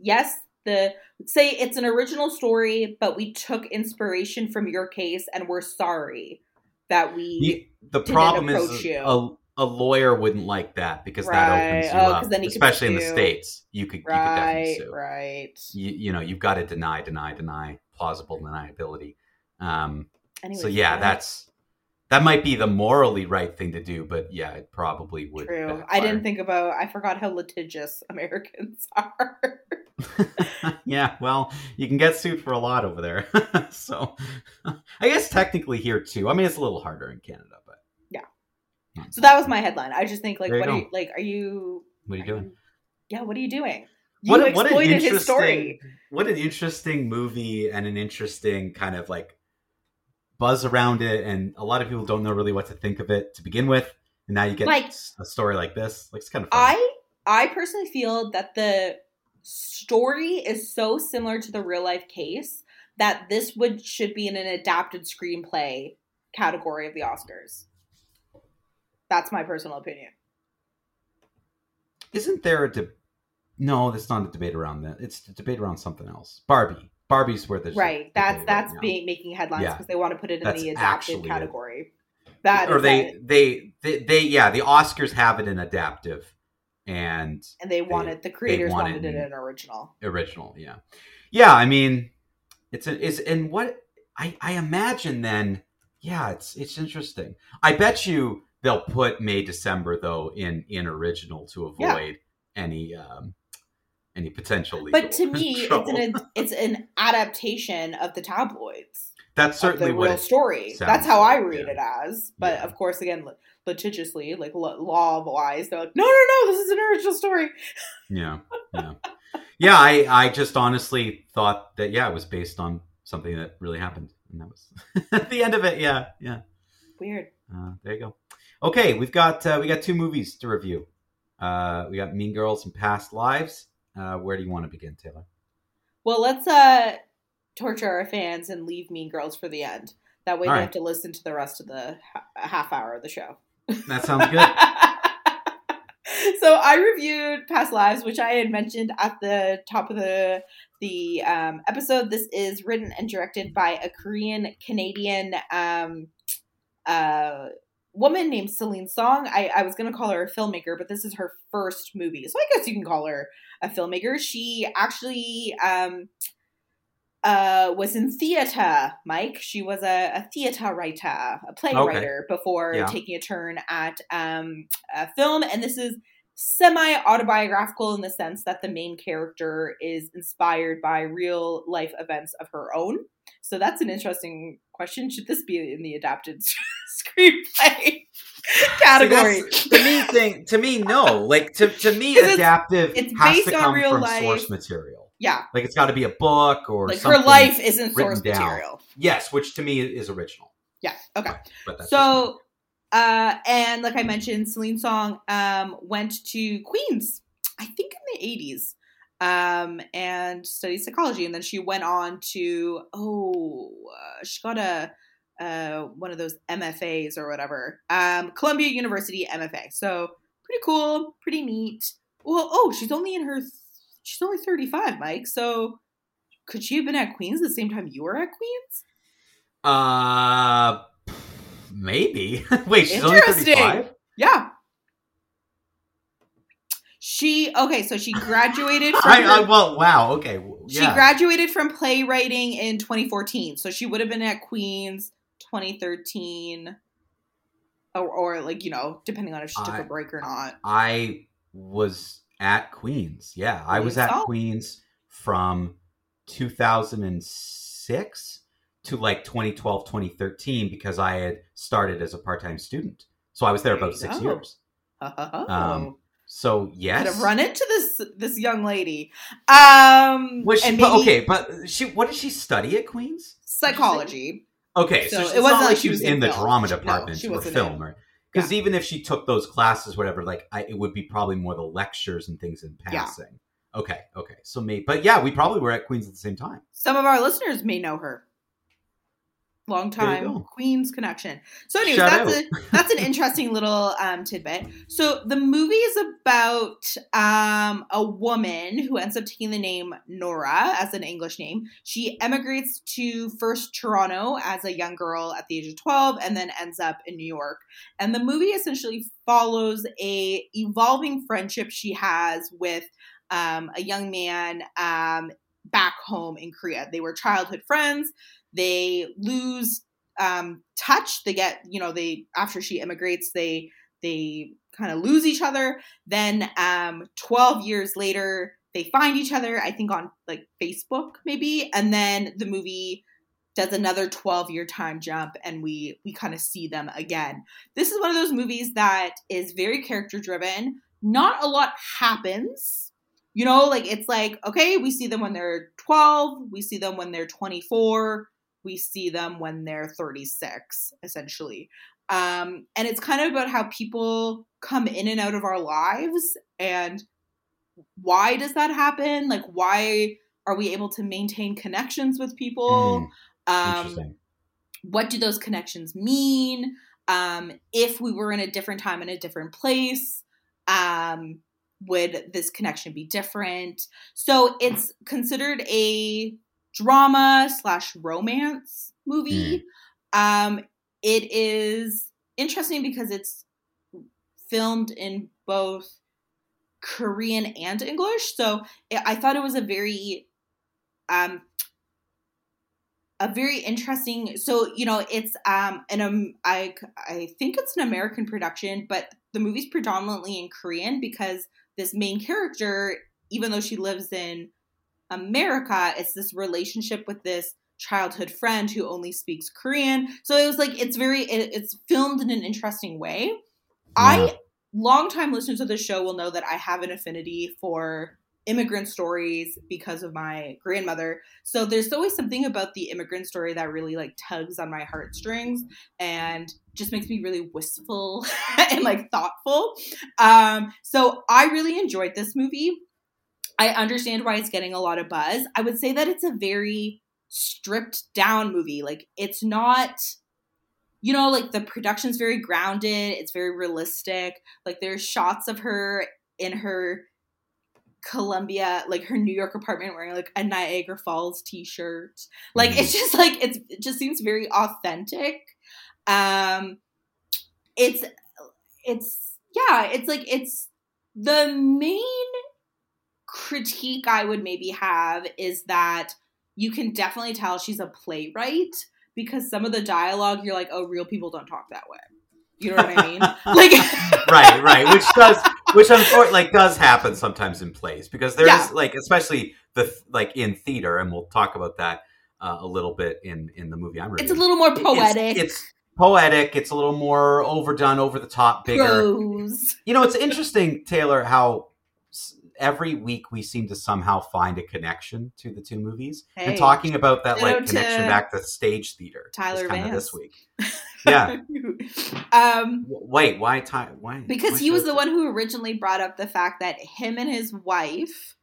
yes, the say it's an original story, but we took inspiration from your case and we're sorry that we the, the problem is a, a lawyer wouldn't like that because that opens you Oh, up, then he especially in the states. You could you could definitely sue. right. You, you know, you've got to deny, deny, deny, plausible deniability. Um, Anyways, so yeah, that's that might be the morally right thing to do, but yeah, it probably would. true. I didn't think about I forgot how litigious Americans are. yeah, well, you can get sued for a lot over there. so I guess technically here too. I mean, it's a little harder in Canada, but Yeah. so that was my headline. I just think like you what are you like are you what are you doing? Yeah, what are you doing? You What, an exploited interesting, his story. what an interesting movie and an interesting kind of like buzz around it, and a lot of people don't know really what to think of it to begin with, and now you get Like- a story like this. Like it's kind of fun. I I personally feel that the story is so similar to the real life case that this would should be in an adapted screenplay category of the Oscars. That's my personal opinion. Isn't there a no? That's not a debate around that. It's a debate around something else. Barbie. Barbie's where a right. That's that's right being making headlines Yeah. because they want to put it in That's the adapted it. category. That or they, they they they yeah the Oscars have it in adaptive and and they wanted the creators want wanted it in original. original yeah yeah I mean it's a, is and what I I imagine then yeah it's it's interesting I bet you they'll put May December though in in original to avoid Yeah. any um any potential legal But to me, it's an it's an adaptation of the tabloids. that's certainly the real story. That's how I read yeah. it as. But Yeah. of course, again, litigiously, like law wise, they're like, no, no, no, this is an original story. Yeah, yeah, yeah. I I just honestly thought that yeah, it was based on something that really happened, and that was at the end of it. Yeah, yeah. Weird. Uh, there you go. Okay, we've got uh, we got two movies to review. Uh, we got Mean Girls and Past Lives. Uh, where do you want to begin, Taylor? Well, let's uh torture our fans and leave Mean Girls for the end. That way, All they right. have to listen to the rest of the ha- half hour of the show. That sounds good. so I reviewed Past Lives, which I had mentioned at the top of the the um, episode. This is written and directed by a Korean Canadian um, uh, woman named Celine Song. I, I was going to call her a filmmaker, but this is her first movie. So I guess you can call her a filmmaker. She actually um, uh, was in theater, Mike. She was a, a theater writer, a play Okay. writer before Yeah. taking a turn at um, a film. And this is semi autobiographical in the sense that the main character is inspired by real life events of her own. So that's an interesting question. Should this be in the adapted screenplay category? See, the me thing to me, no. Like to, to me, 'Cause it's- adaptive it's has based to on real from life. source material. Yeah, Like it's got to be a book or like something. her life isn't source down. material. Yes, which to me is original. Yeah. Okay. But that's So, uh, and like I mentioned, Celine Song um, went to Queens, I think in the eighties, um, and studied psychology, and then she went on to oh, uh, she got a uh, one of those MFAs or whatever, um, Columbia University MFA. So pretty cool, pretty neat. Well, oh, she's only in her, she's only thirty five, Mike. So could she have been at Queens the same time you were at Queens? Uh, maybe. Wait, she's only Interesting. thirty-five. Yeah. She okay, so she graduated from I, I, well, wow. Okay. w- she graduated from playwriting in 2014. So she would have been at Queens 2013 or, or like, you know, depending on if she took I- a break or not. I was at Queens. Yeah, I was at Oh. Queens from 2006 to like 2012, 2013 because I had started as a part-time student. So I was there There about 6 go. years. Oh. Um, So, Could yes. have run into this this young lady. Um Was she, and but, okay, but she what did she study at Queens? psychology. Okay, so, So it wasn't like she was in the film. drama No, department she or film, in. Because even if she took those classes, whatever, like I, it would be probably more the lectures and things in Yeah. passing. Okay, okay, so maybe, but yeah, we probably were at Queens at the same time. Some of our listeners may know her. Long time. Queens connection. So, anyways, Shout that's out. a, that's an interesting little um, tidbit. So, the movie is about um, a woman who ends up taking the name Nora as an English name. She emigrates to first Toronto as a young girl at the age of 12 and then ends up in New York. And the movie essentially follows a evolving friendship she has with um, a young man um, back home in Korea. They were childhood friends. They lose um, touch. They get, you know, they after she immigrates, they they kind of lose each other. Then um, twelve years later, they find each other. I think on like Facebook maybe, and then the movie does another 12 year time jump and we we kind of see them again this is one of those movies that is very character driven not a lot happens you know like it's like okay we see them when they're 12 we see them when they're 24 we see them when they're 36 essentially. Um and it's kind of about how people come in and out of our lives and why does that happen? Like why are we able to maintain connections with people? Mm, um what do those connections mean? Um, if we were in a different time in a different place um, would this connection be different? So it's considered a drama slash romance movie. Um, it is interesting because it's filmed in both korean and english. So it, i thought it was a very um, a very interesting so you know it's um an um i i think it's an american production but the movie's predominantly in korean because this main character even though she lives in america it's this relationship with this childhood friend who only speaks korean so it was like it's very it, it's filmed in an interesting way Yeah. i longtime listeners of the show will know that i have an affinity for immigrant stories because of my grandmother so there's always something about the immigrant story that really like tugs on my heartstrings and just makes me really wistful and like thoughtful. Um, so I really enjoyed this movie. I understand why it's getting a lot of buzz. I would say that it's a very stripped down movie. Like it's not you know like the production's very grounded, it's very realistic. Like there's shots of her in her Columbia, like her New York apartment wearing like a Niagara Falls t-shirt. Like it's just like it's it just seems very authentic. Um it's it's yeah, it's like it's the main critique I would maybe have is that you can definitely tell she's a playwright because some of the dialogue you're like, oh, real people don't talk that way. You know what I mean? like, right, right, which does, which unfortunately like does happen sometimes in plays because there's Yeah. like, especially the like in theater, and we'll talk about that uh, a little bit in in the movie I'm it's a little more poetic. It's, poetic. It's a little more overdone, over the top, bigger. prose. You know, it's interesting, Taylor, how every week we seem to somehow find a connection to the two movies. Hey. and talking about that like connection back to stage theater. Tyler is kinda this week. Yeah. um, Wait, why Ty? Why? because why he was the one who originally brought up the fact that him and his wife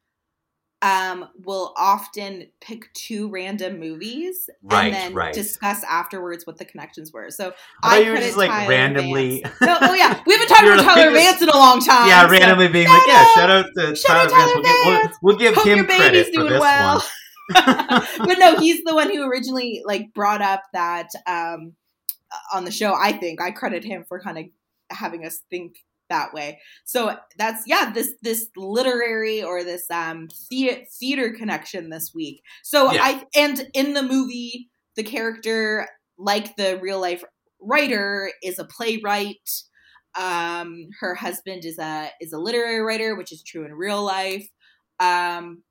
um will often pick two random movies Right, and then right. discuss afterwards what the connections were. So I thought you were just like Tyler randomly. No, oh yeah, we haven't talked about like- Tyler Vance in a long time. yeah, so randomly being shout like, yeah, shout out to shout out Tyler Vance. We'll, give, we'll, we'll give Hope him your credit baby's for this well. one. but no, he's the one who originally like brought up that um on the show. I think I credit him for kind of having us think that way. So that's yeah, this this literary or this um the- theater connection this week. So Yeah. I and in the movie, the character, like the real life writer, is a playwright. Um, her husband is a is a literary writer, which is true in real life. Um,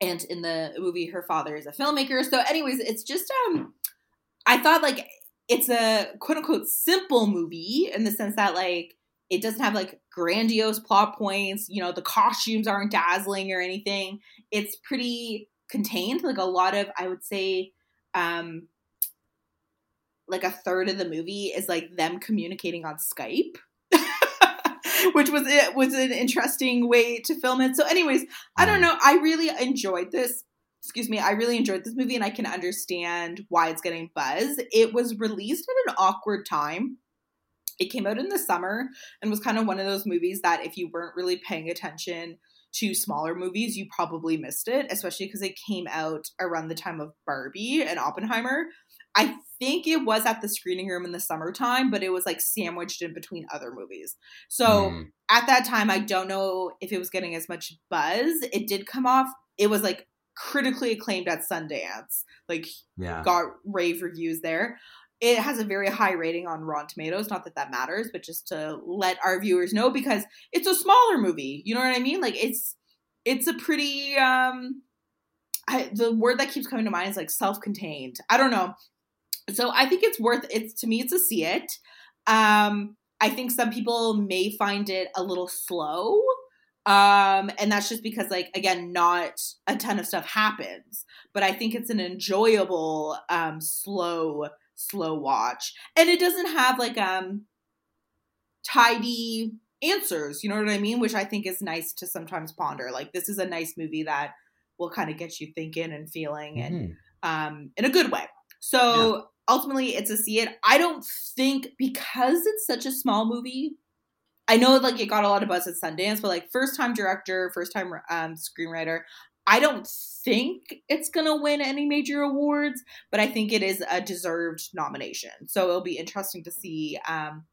and in the movie, her father is a filmmaker. So, anyways, it's just um, I thought like it's a quote unquote simple movie in the sense that like it doesn't have like grandiose plot points. You know, the costumes aren't dazzling or anything. It's pretty contained. Like a lot of, I would say, um, like a third of the movie is like them communicating on Skype. Which was it was an interesting way to film it. So, anyways, I don't know. I really enjoyed this. Excuse me. I really enjoyed this movie, and I can understand why it's getting buzz. It was released at an awkward time. It came out in the summer and was kind of one of those movies that if you weren't really paying attention to smaller movies, you probably missed it, especially because it came out around the time of Barbie and Oppenheimer. I think it was at the screening room in the summertime, but it was like sandwiched in between other movies. So Mm. at that time, I don't know if it was getting as much buzz. It did come off, it was like critically acclaimed at Sundance, like yeah. got rave reviews there. It has a very high rating on Rotten Tomatoes. Not that that matters, but just to let our viewers know because it's a smaller movie. You know what I mean? Like it's it's a pretty um I, the word that keeps coming to mind is like self-contained. I don't know. So I think it's worth it's to me it's a see it. Um I think some people may find it a little slow. Um and that's just because like again not a ton of stuff happens, but I think it's an enjoyable um slow slow watch. And it doesn't have like um tidy answers, you know what I mean, which I think is nice to sometimes ponder. Like this is a nice movie that will kind of get you thinking and feeling and Mhm. um, in a good way. So ultimately, it's a see it. I don't think because it's such a small movie. I know like it got a lot of buzz at Sundance, but like first time director, first time um, screenwriter. I don't think it's gonna win any major awards, but I think it is a deserved nomination. So it'll be interesting to see um,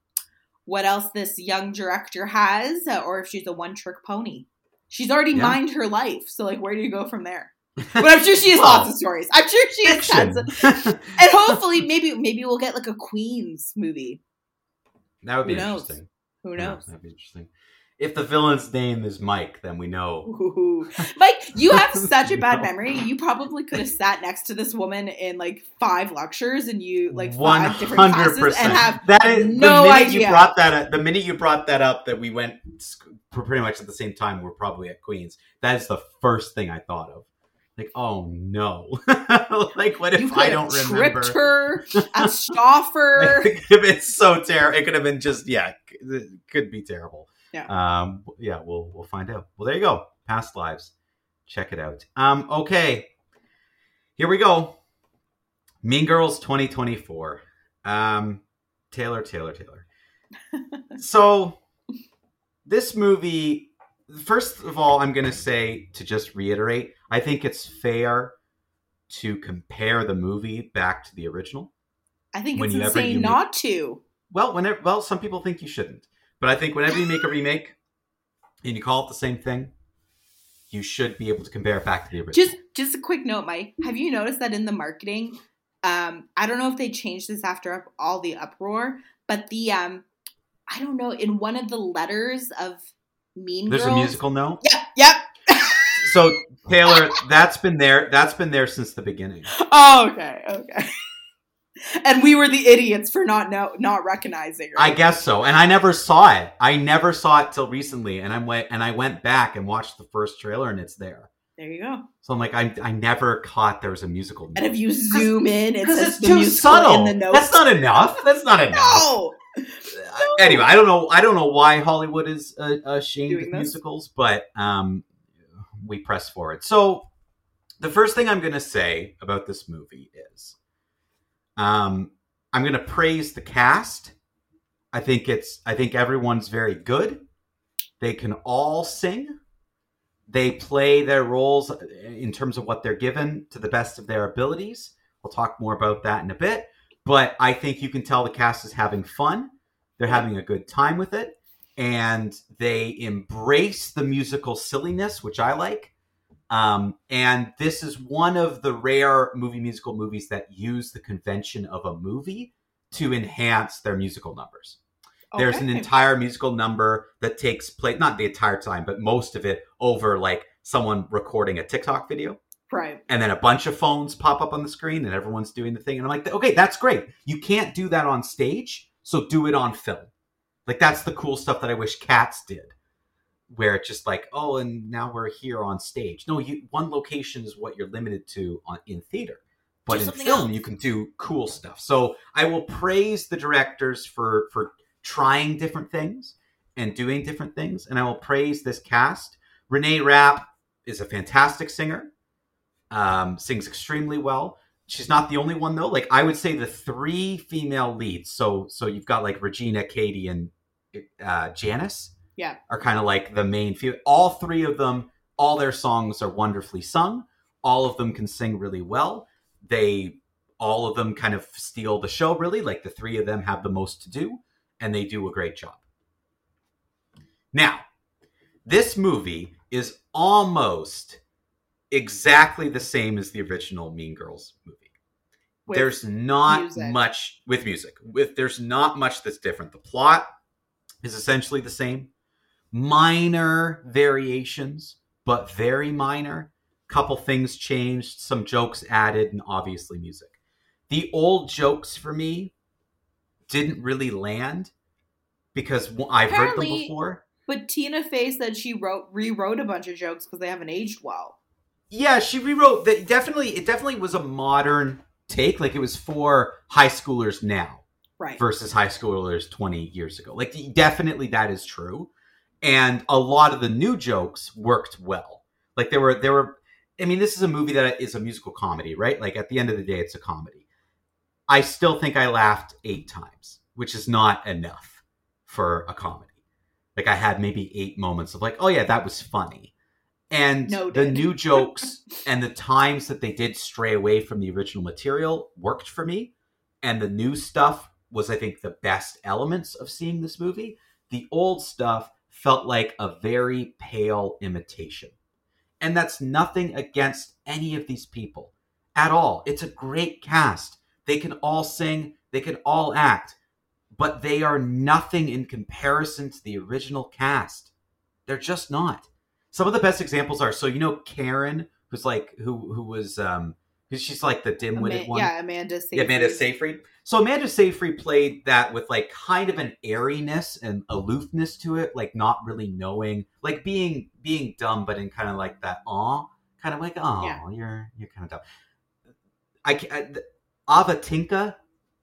what else this young director has, uh, or if she's a one trick pony. She's already Yeah. mined her life, so like, where do you go from there? But I'm sure she has lots of stories. I'm sure she has tons. And hopefully, maybe maybe we'll get like a Queens movie. that would be Who knows? interesting. Who Yeah, knows? that'd be interesting. If the villain's name is Mike, then we know. Ooh. Mike, you have such a bad memory. You probably could have sat next to this woman in like five lectures and you like One five different hundred classes and have. That is no the minute idea. you brought that. Up, the minute you brought that up, that we went pretty much at the same time. We're probably at Queens. That is the first thing I thought of. Like, oh no! like, what if I don't remember? her at Stauffer. it could so terrible. It could have been just yeah. It could be terrible. Yeah. Um. Yeah. We'll we'll find out. Well, there you go. Past lives. Check it out. Um. Okay. Here we go. Mean Girls 2024. Um. Taylor. Taylor. Taylor. so this movie. First of all, I'm going to say to just reiterate. I think it's fair to compare the movie back to the original I think When it's insane not to. well, whenever well, some people think you shouldn't, but I think whenever you make a remake and you call it the same thing, you should be able to compare it back to the original. Just just a quick note, Mike. Have you noticed that in the marketing, um, I don't know if they changed this after all the uproar, but the um, I don't know, in one of the letters of Mean There's Girls. a musical note. Yep, yep. So Taylor, that's been there. That's been there since the beginning. Oh, okay, okay. And we were the idiots for not know, not recognizing her. I guess so. And I never saw it. I never saw it till recently. And I went and I went back and watched the first trailer, and it's there. there you go. So I'm like, I, I never caught there was a musical. And if you zoom in, it because says it's the too subtle. in the notes. That's not enough. That's not enough. no. Uh, anyway, I don't know. I don't know why Hollywood is uh, ashamed of musicals, but um, we press forward. So the first thing I'm going to say about this movie is, um, I'm going to praise the cast. I think it's. I think everyone's very good. They can all sing. They play their roles in terms of what they're given to the best of their abilities. We'll talk more about that in a bit. But I think you can tell the cast is having fun. They're having a good time with it. And they embrace the musical silliness, which I like. Um, and this is one of the rare movie musical movies that use the convention of a movie to enhance their musical numbers. There's an entire musical number that takes place, not the entire time, but most of it over like someone recording a TikTok video. Right. and then a bunch of phones pop up on the screen and everyone's doing the thing. And i'm like okay that's great. You can't do that on stage so do it on film. Like that's the cool stuff that i wish cats did where it's just like oh and now we're here on stage no you one location is what you're limited to on in theater but Do in film else. you can do cool stuff so i will praise the directors for for trying different things and doing different things and i will praise this cast renee rapp is a fantastic singer um, sings extremely well. She's not the only one though. Like I would say the three female leads. So so you've got like Regina, Cady, and uh, Janice. Yeah. are kind of like the main few. All three of them, all their songs are wonderfully sung. All of them can sing really well. They all of them kind of steal the show. Really, like the three of them have the most to do, and they do a great job. Now, this movie is almost exactly the same as the original Mean Girls movie. With there's not music. much with music. With there's not much that's different. The plot is essentially the same. Minor variations, but very minor. Couple things changed, some jokes added, and obviously music. The old jokes for me didn't really land because I've heard them before. But Tina Fey said she wrote rewrote a bunch of jokes because they haven't aged well. Yeah, she rewrote that. Definitely, it definitely was a modern take. Like it was for high schoolers now Right. versus high schoolers 20 years ago. Like definitely that is true. And a lot of the new jokes worked well. Like there were there were I mean this is a movie that is a musical comedy, right? Like at the end of the day it's a comedy. I still think I laughed 8 times, which is not enough for a comedy. Like I had maybe 8 moments of like, "Oh yeah, that was funny." And the new jokes and the times that they did stray away from the original material worked for me and the new stuff was i think the best elements of seeing this movie the old stuff felt like a very pale imitation. And that's nothing against any of these people at all. It's a great cast. They can all sing. They can all act. But they are nothing in comparison to the original cast. They're just not. Some of the best examples are so you know karen who's like who who was um she's like the dim-witted Ama- one yeah, Amanda Seyfried. yeah, Amanda Seyfried. So Amanda Seyfried played that with like kind of an airiness and aloofness to it, like not really knowing, like being being dumb, but in kind of like that aw, kind of like oh, Yeah. you're you're kind of dumb. I, I th- Avantika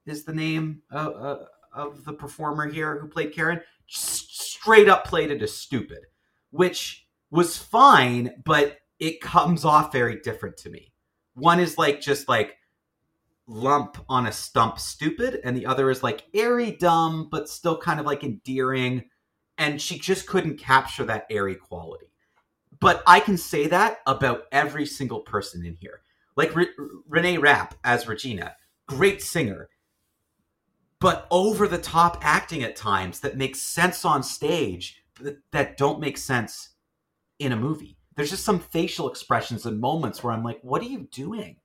is the name of, uh, of the performer here who played Karen. Straight up played it as stupid, which was fine, but it comes off very different to me. One is like just like lump on a stump stupid and the other is like airy dumb but still kind of like endearing and she just couldn't capture that airy quality but i can say that about every single person in here like Re- renee rapp as regina great singer but over the top acting at times that makes sense on stage that don't make sense in a movie. There's just some facial expressions and moments where I'm like, what are you doing?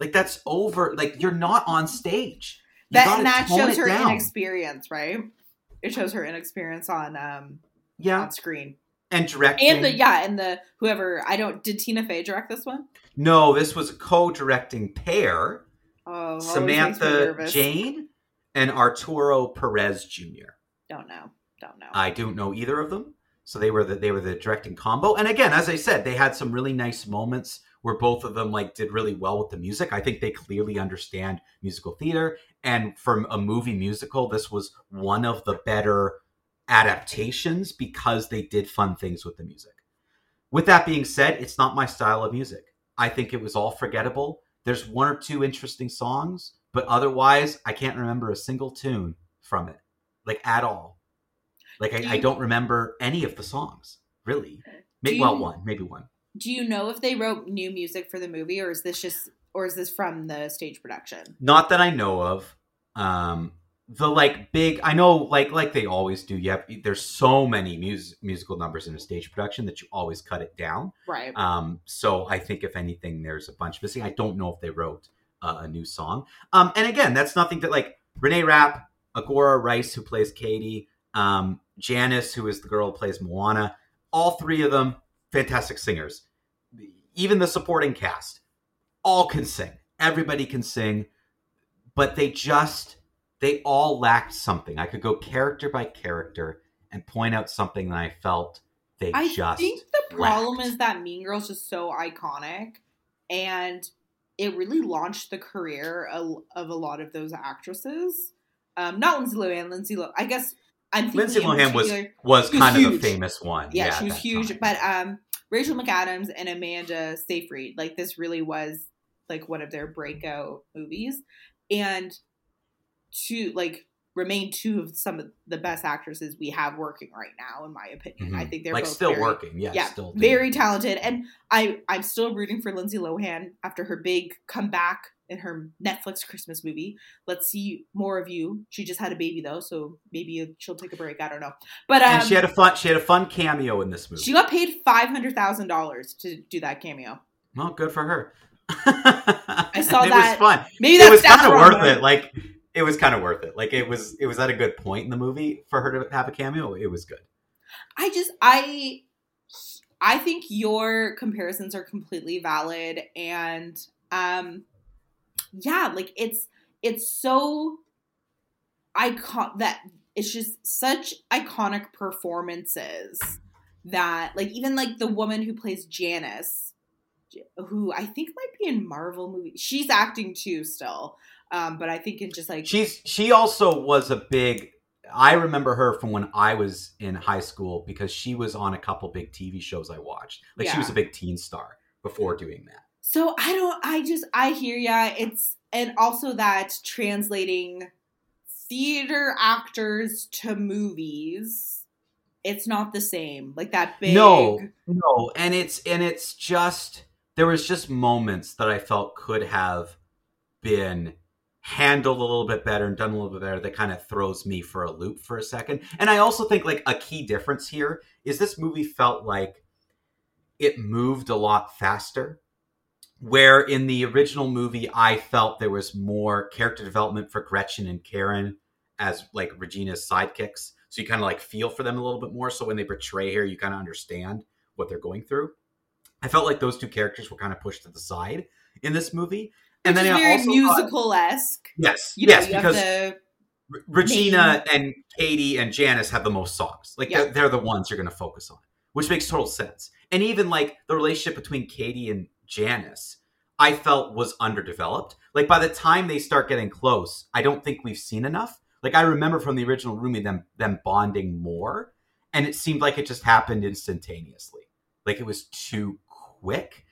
Like that's over. Like you're not on stage. You That and that shows her down. inexperience, right? It shows her inexperience on um Yeah, on screen. and directing. And the yeah, and the whoever I don't did Tina Fey direct this one? No, this was a co-directing pair. Oh, always makes me Samantha. Jayne and Arturo Perez Jr. Don't know. Don't know. I don't know either of them. So they were the they were the directing combo. And again, as I said, they had some really nice moments where both of them like did really well with the music. I think they clearly understand musical theater. And from a movie musical, this was one of the better adaptations because they did fun things with the music. With that being said, it's not my style of music. I think it was all forgettable. There's one or two interesting songs, but otherwise, I can't remember a single tune from it, like at all. Like I, Do I you- don't remember any of the songs, really. Maybe well, one, maybe one. Do you know if they wrote new music for the movie or is this just or is this from the stage production? Not that I know of. Um, the like big, I know, like like they always do. You have there's so many mus- musical numbers in a stage production that you always cut it down. Right. Um, so I think if anything, there's a bunch missing. I don't know if they wrote uh, a new song. Um, and again, that's nothing that like Renee Rapp, Angourie Rice, who plays Cady, um, Janice, who is the girl who plays Moana. All three of them, fantastic singers. Even the supporting cast, all can sing. Everybody can sing, but they just they all lacked something. I could go character by character and point out something that I felt they I just I think the problem lacked. is that Mean Girls is so iconic and it really launched the career of, of a lot of those actresses. Um, not Lindsay Lohan, Lindsay Lohan. I guess I'm Lindsay Lohan was was kind of a famous one. yeah, at she was huge. time. But um, Rachel McAdams and Amanda Seyfried, like this really was like one of their breakout movies, and to like remain two of some of the best actresses we have working right now, in my opinion. I Mhm. think they're like both still very- working. Yeah, yeah, still very talented. And I I'm still rooting for Lindsay Lohan after her big comeback in her Netflix Christmas movie. Let's see more of you. She just had a baby though, so maybe she'll take a break. I don't know. But um, and she had a fun she had a fun cameo in this movie. she got paid five hundred thousand dollars to do that cameo. well, good for her. I saw it that. was fun. Maybe it that's was kind of worth it. Like it was kind of worth it. Like it was it was at a good point in the movie for her to have a cameo. It was good. I just I I think your comparisons are completely valid and um yeah, like it's it's so icon that it's just such iconic performances that like even like the woman who plays Janice who I think might be in Marvel movies. She's acting too still. Um but I think in just like She's she also was a big. I remember her from when I was in high school because she was on a couple big TV shows I watched. Like she was a big teen star before doing that. So I don't. I just. I hear ya. It's and also that translating theater actors to movies, it's not the same. Like that big. No, no, and it's and it's just there was just moments that I felt could have been handled a little bit better and done a little bit better that kind of throws me for a loop for a second. And I also think like a key difference here is this movie felt like it moved a lot faster. Where in the original movie, I felt there was more character development for Gretchen and Karen as like Regina's sidekicks. So you kind of like feel for them a little bit more. So when they portray her, you kind of understand what they're going through. I felt like those two characters were kind of pushed to the side in this movie. And Which then very also musical esque. yes, You know, yes, because. R- Regina and Cady and Janice have the most songs. Like Yeah. they're, they're the ones you're going to focus on, which makes total sense. And even like the relationship between Cady and Janice, I felt was underdeveloped. Like by the time they start getting close, I don't think we've seen enough. Like I remember from the original Roomie them them bonding more, and it seemed like it just happened instantaneously. Like it was too quick,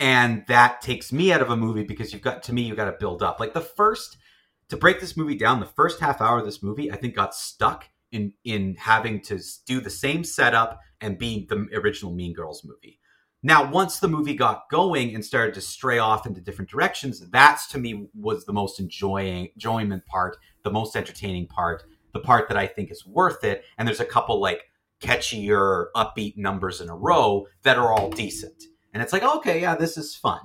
and that takes me out of a movie because you've got to me you got to build up. Like the first to break this movie down, the first half hour of this movie, I think got stuck in in having to do the same setup and be the original Mean Girls movie. Now, once the movie got going and started to stray off into different directions, that's to me was the most enjoying enjoyment part, the most entertaining part, the part that I think is worth it. And there's a couple like catchier, upbeat numbers in a row that are all decent. And it's like, okay, yeah, this is fun.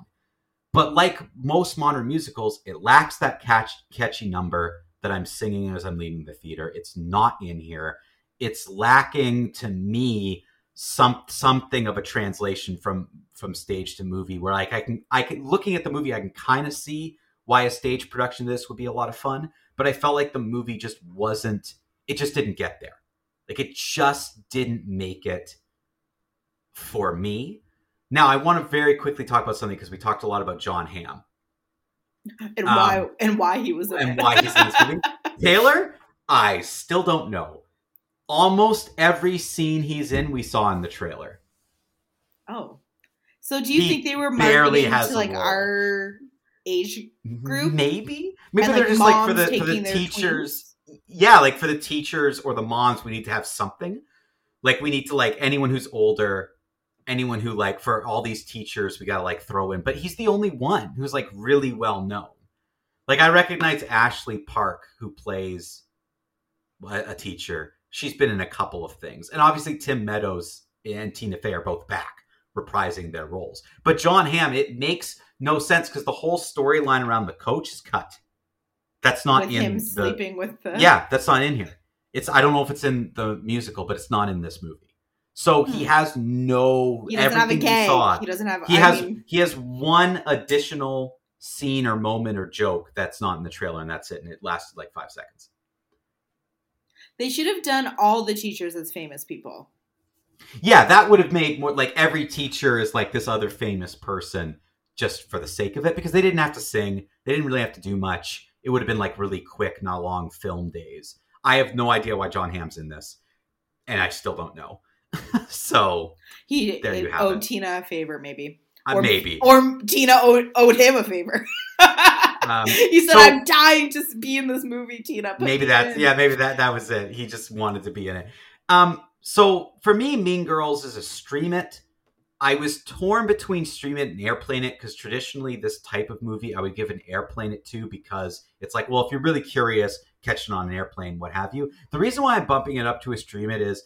But like most modern musicals, it lacks that catch, catchy number that I'm singing as I'm leaving the theater. It's not in here. It's lacking to me some something of a translation from from stage to movie where like I can I can looking at the movie I can kind of see why a stage production of this would be a lot of fun, but I felt like the movie just wasn't it just didn't get there. Like it just didn't make it for me. Now I want to very quickly talk about something because we talked a lot about Jon Hamm and why um, and why he was and why he's in this movie. Taylor, I still don't know. Almost every scene he's in, we saw in the trailer. Oh, so do you he think they were marketing to like our age group? Maybe, maybe and, they're like, just like for the for the teachers. Twins? Yeah, like for the teachers or the moms, we need to have something. Like we need to like anyone who's older anyone who like for all these teachers we gotta like throw in but he's the only one who's like really well known like i recognize ashley park who plays a, a teacher she's been in a couple of things and obviously tim meadows and tina fey are both back reprising their roles but Jon hamm it makes no sense because the whole storyline around the coach is cut that's not with in him the, sleeping with the yeah that's not in here it's i don't know if it's in the musical but it's not in this movie so he hmm. has no. He doesn't have a gay. He, he doesn't have. He I has. Mean... He has one additional scene or moment or joke that's not in the trailer, and that's it. And it lasted like five seconds. They should have done all the teachers as famous people. Yeah, that would have made more like every teacher is like this other famous person just for the sake of it because they didn't have to sing. They didn't really have to do much. It would have been like really quick, not long film days. I have no idea why Jon Hamm's in this, and I still don't know. so he there you have owed it. Tina a favor, maybe. Uh, or, maybe. Or Tina owed, owed him a favor. um, he said, so, "I'm dying to be in this movie, Tina." maybe that, yeah, maybe that that was it. He just wanted to be in it. Um, so for me, Mean Girls is a stream it. I was torn between stream it and airplane it because traditionally this type of movie I would give an airplane it to because it's like, well, if you're really curious, catch it on an airplane, what have you. The reason why I'm bumping it up to a stream it is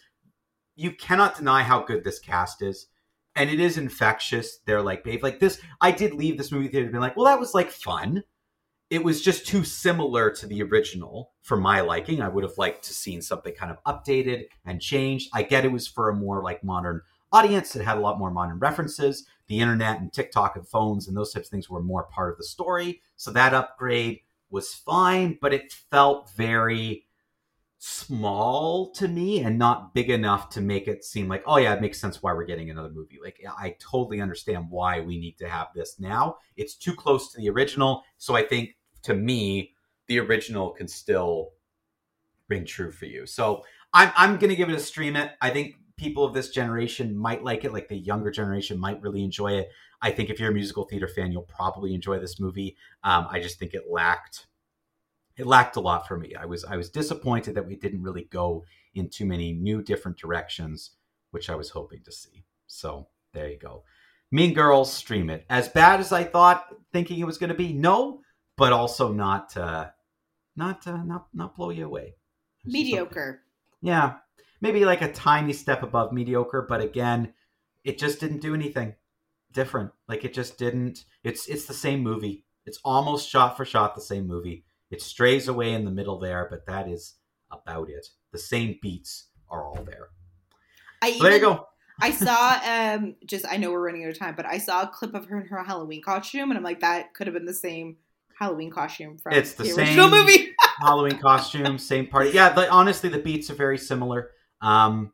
you cannot deny how good this cast is. And it is infectious. They're like, babe, like this. I did leave this movie theater and being like, well, that was like fun. It was just too similar to the original for my liking. I would have liked to seen something kind of updated and changed. I get it was for a more like modern audience. It had a lot more modern references. The internet and TikTok and phones and those types of things were more part of the story. So that upgrade was fine, but it felt very small to me and not big enough to make it seem like oh yeah it makes sense why we're getting another movie like i totally understand why we need to have this now it's too close to the original so i think to me the original can still ring true for you so i'm, I'm gonna give it a stream it i think people of this generation might like it like the younger generation might really enjoy it i think if you're a musical theater fan you'll probably enjoy this movie um, i just think it lacked it lacked a lot for me. I was I was disappointed that we didn't really go in too many new different directions, which I was hoping to see. So there you go. Mean Girls, stream it. As bad as I thought, thinking it was going to be, no, but also not uh, not uh, not not blow you away. Mediocre. Yeah, maybe like a tiny step above mediocre, but again, it just didn't do anything different. Like it just didn't. It's it's the same movie. It's almost shot for shot the same movie. It strays away in the middle there, but that is about it. The same beats are all there. I so even, there you go. I saw um just I know we're running out of time, but I saw a clip of her in her Halloween costume, and I'm like, that could have been the same Halloween costume from it's the, the same original movie. Halloween costume, same party. Yeah, the, honestly, the beats are very similar. Um,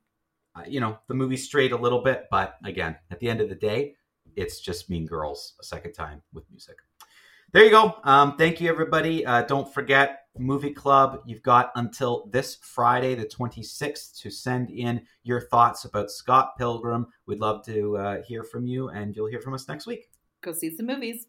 uh, you know, the movie strayed a little bit, but again, at the end of the day, it's just Mean Girls a second time with music there you go. Um, thank you, everybody. Uh, don't forget, Movie Club, you've got until this Friday, the 26th, to send in your thoughts about Scott Pilgrim. We'd love to uh, hear from you, and you'll hear from us next week. Go see some movies.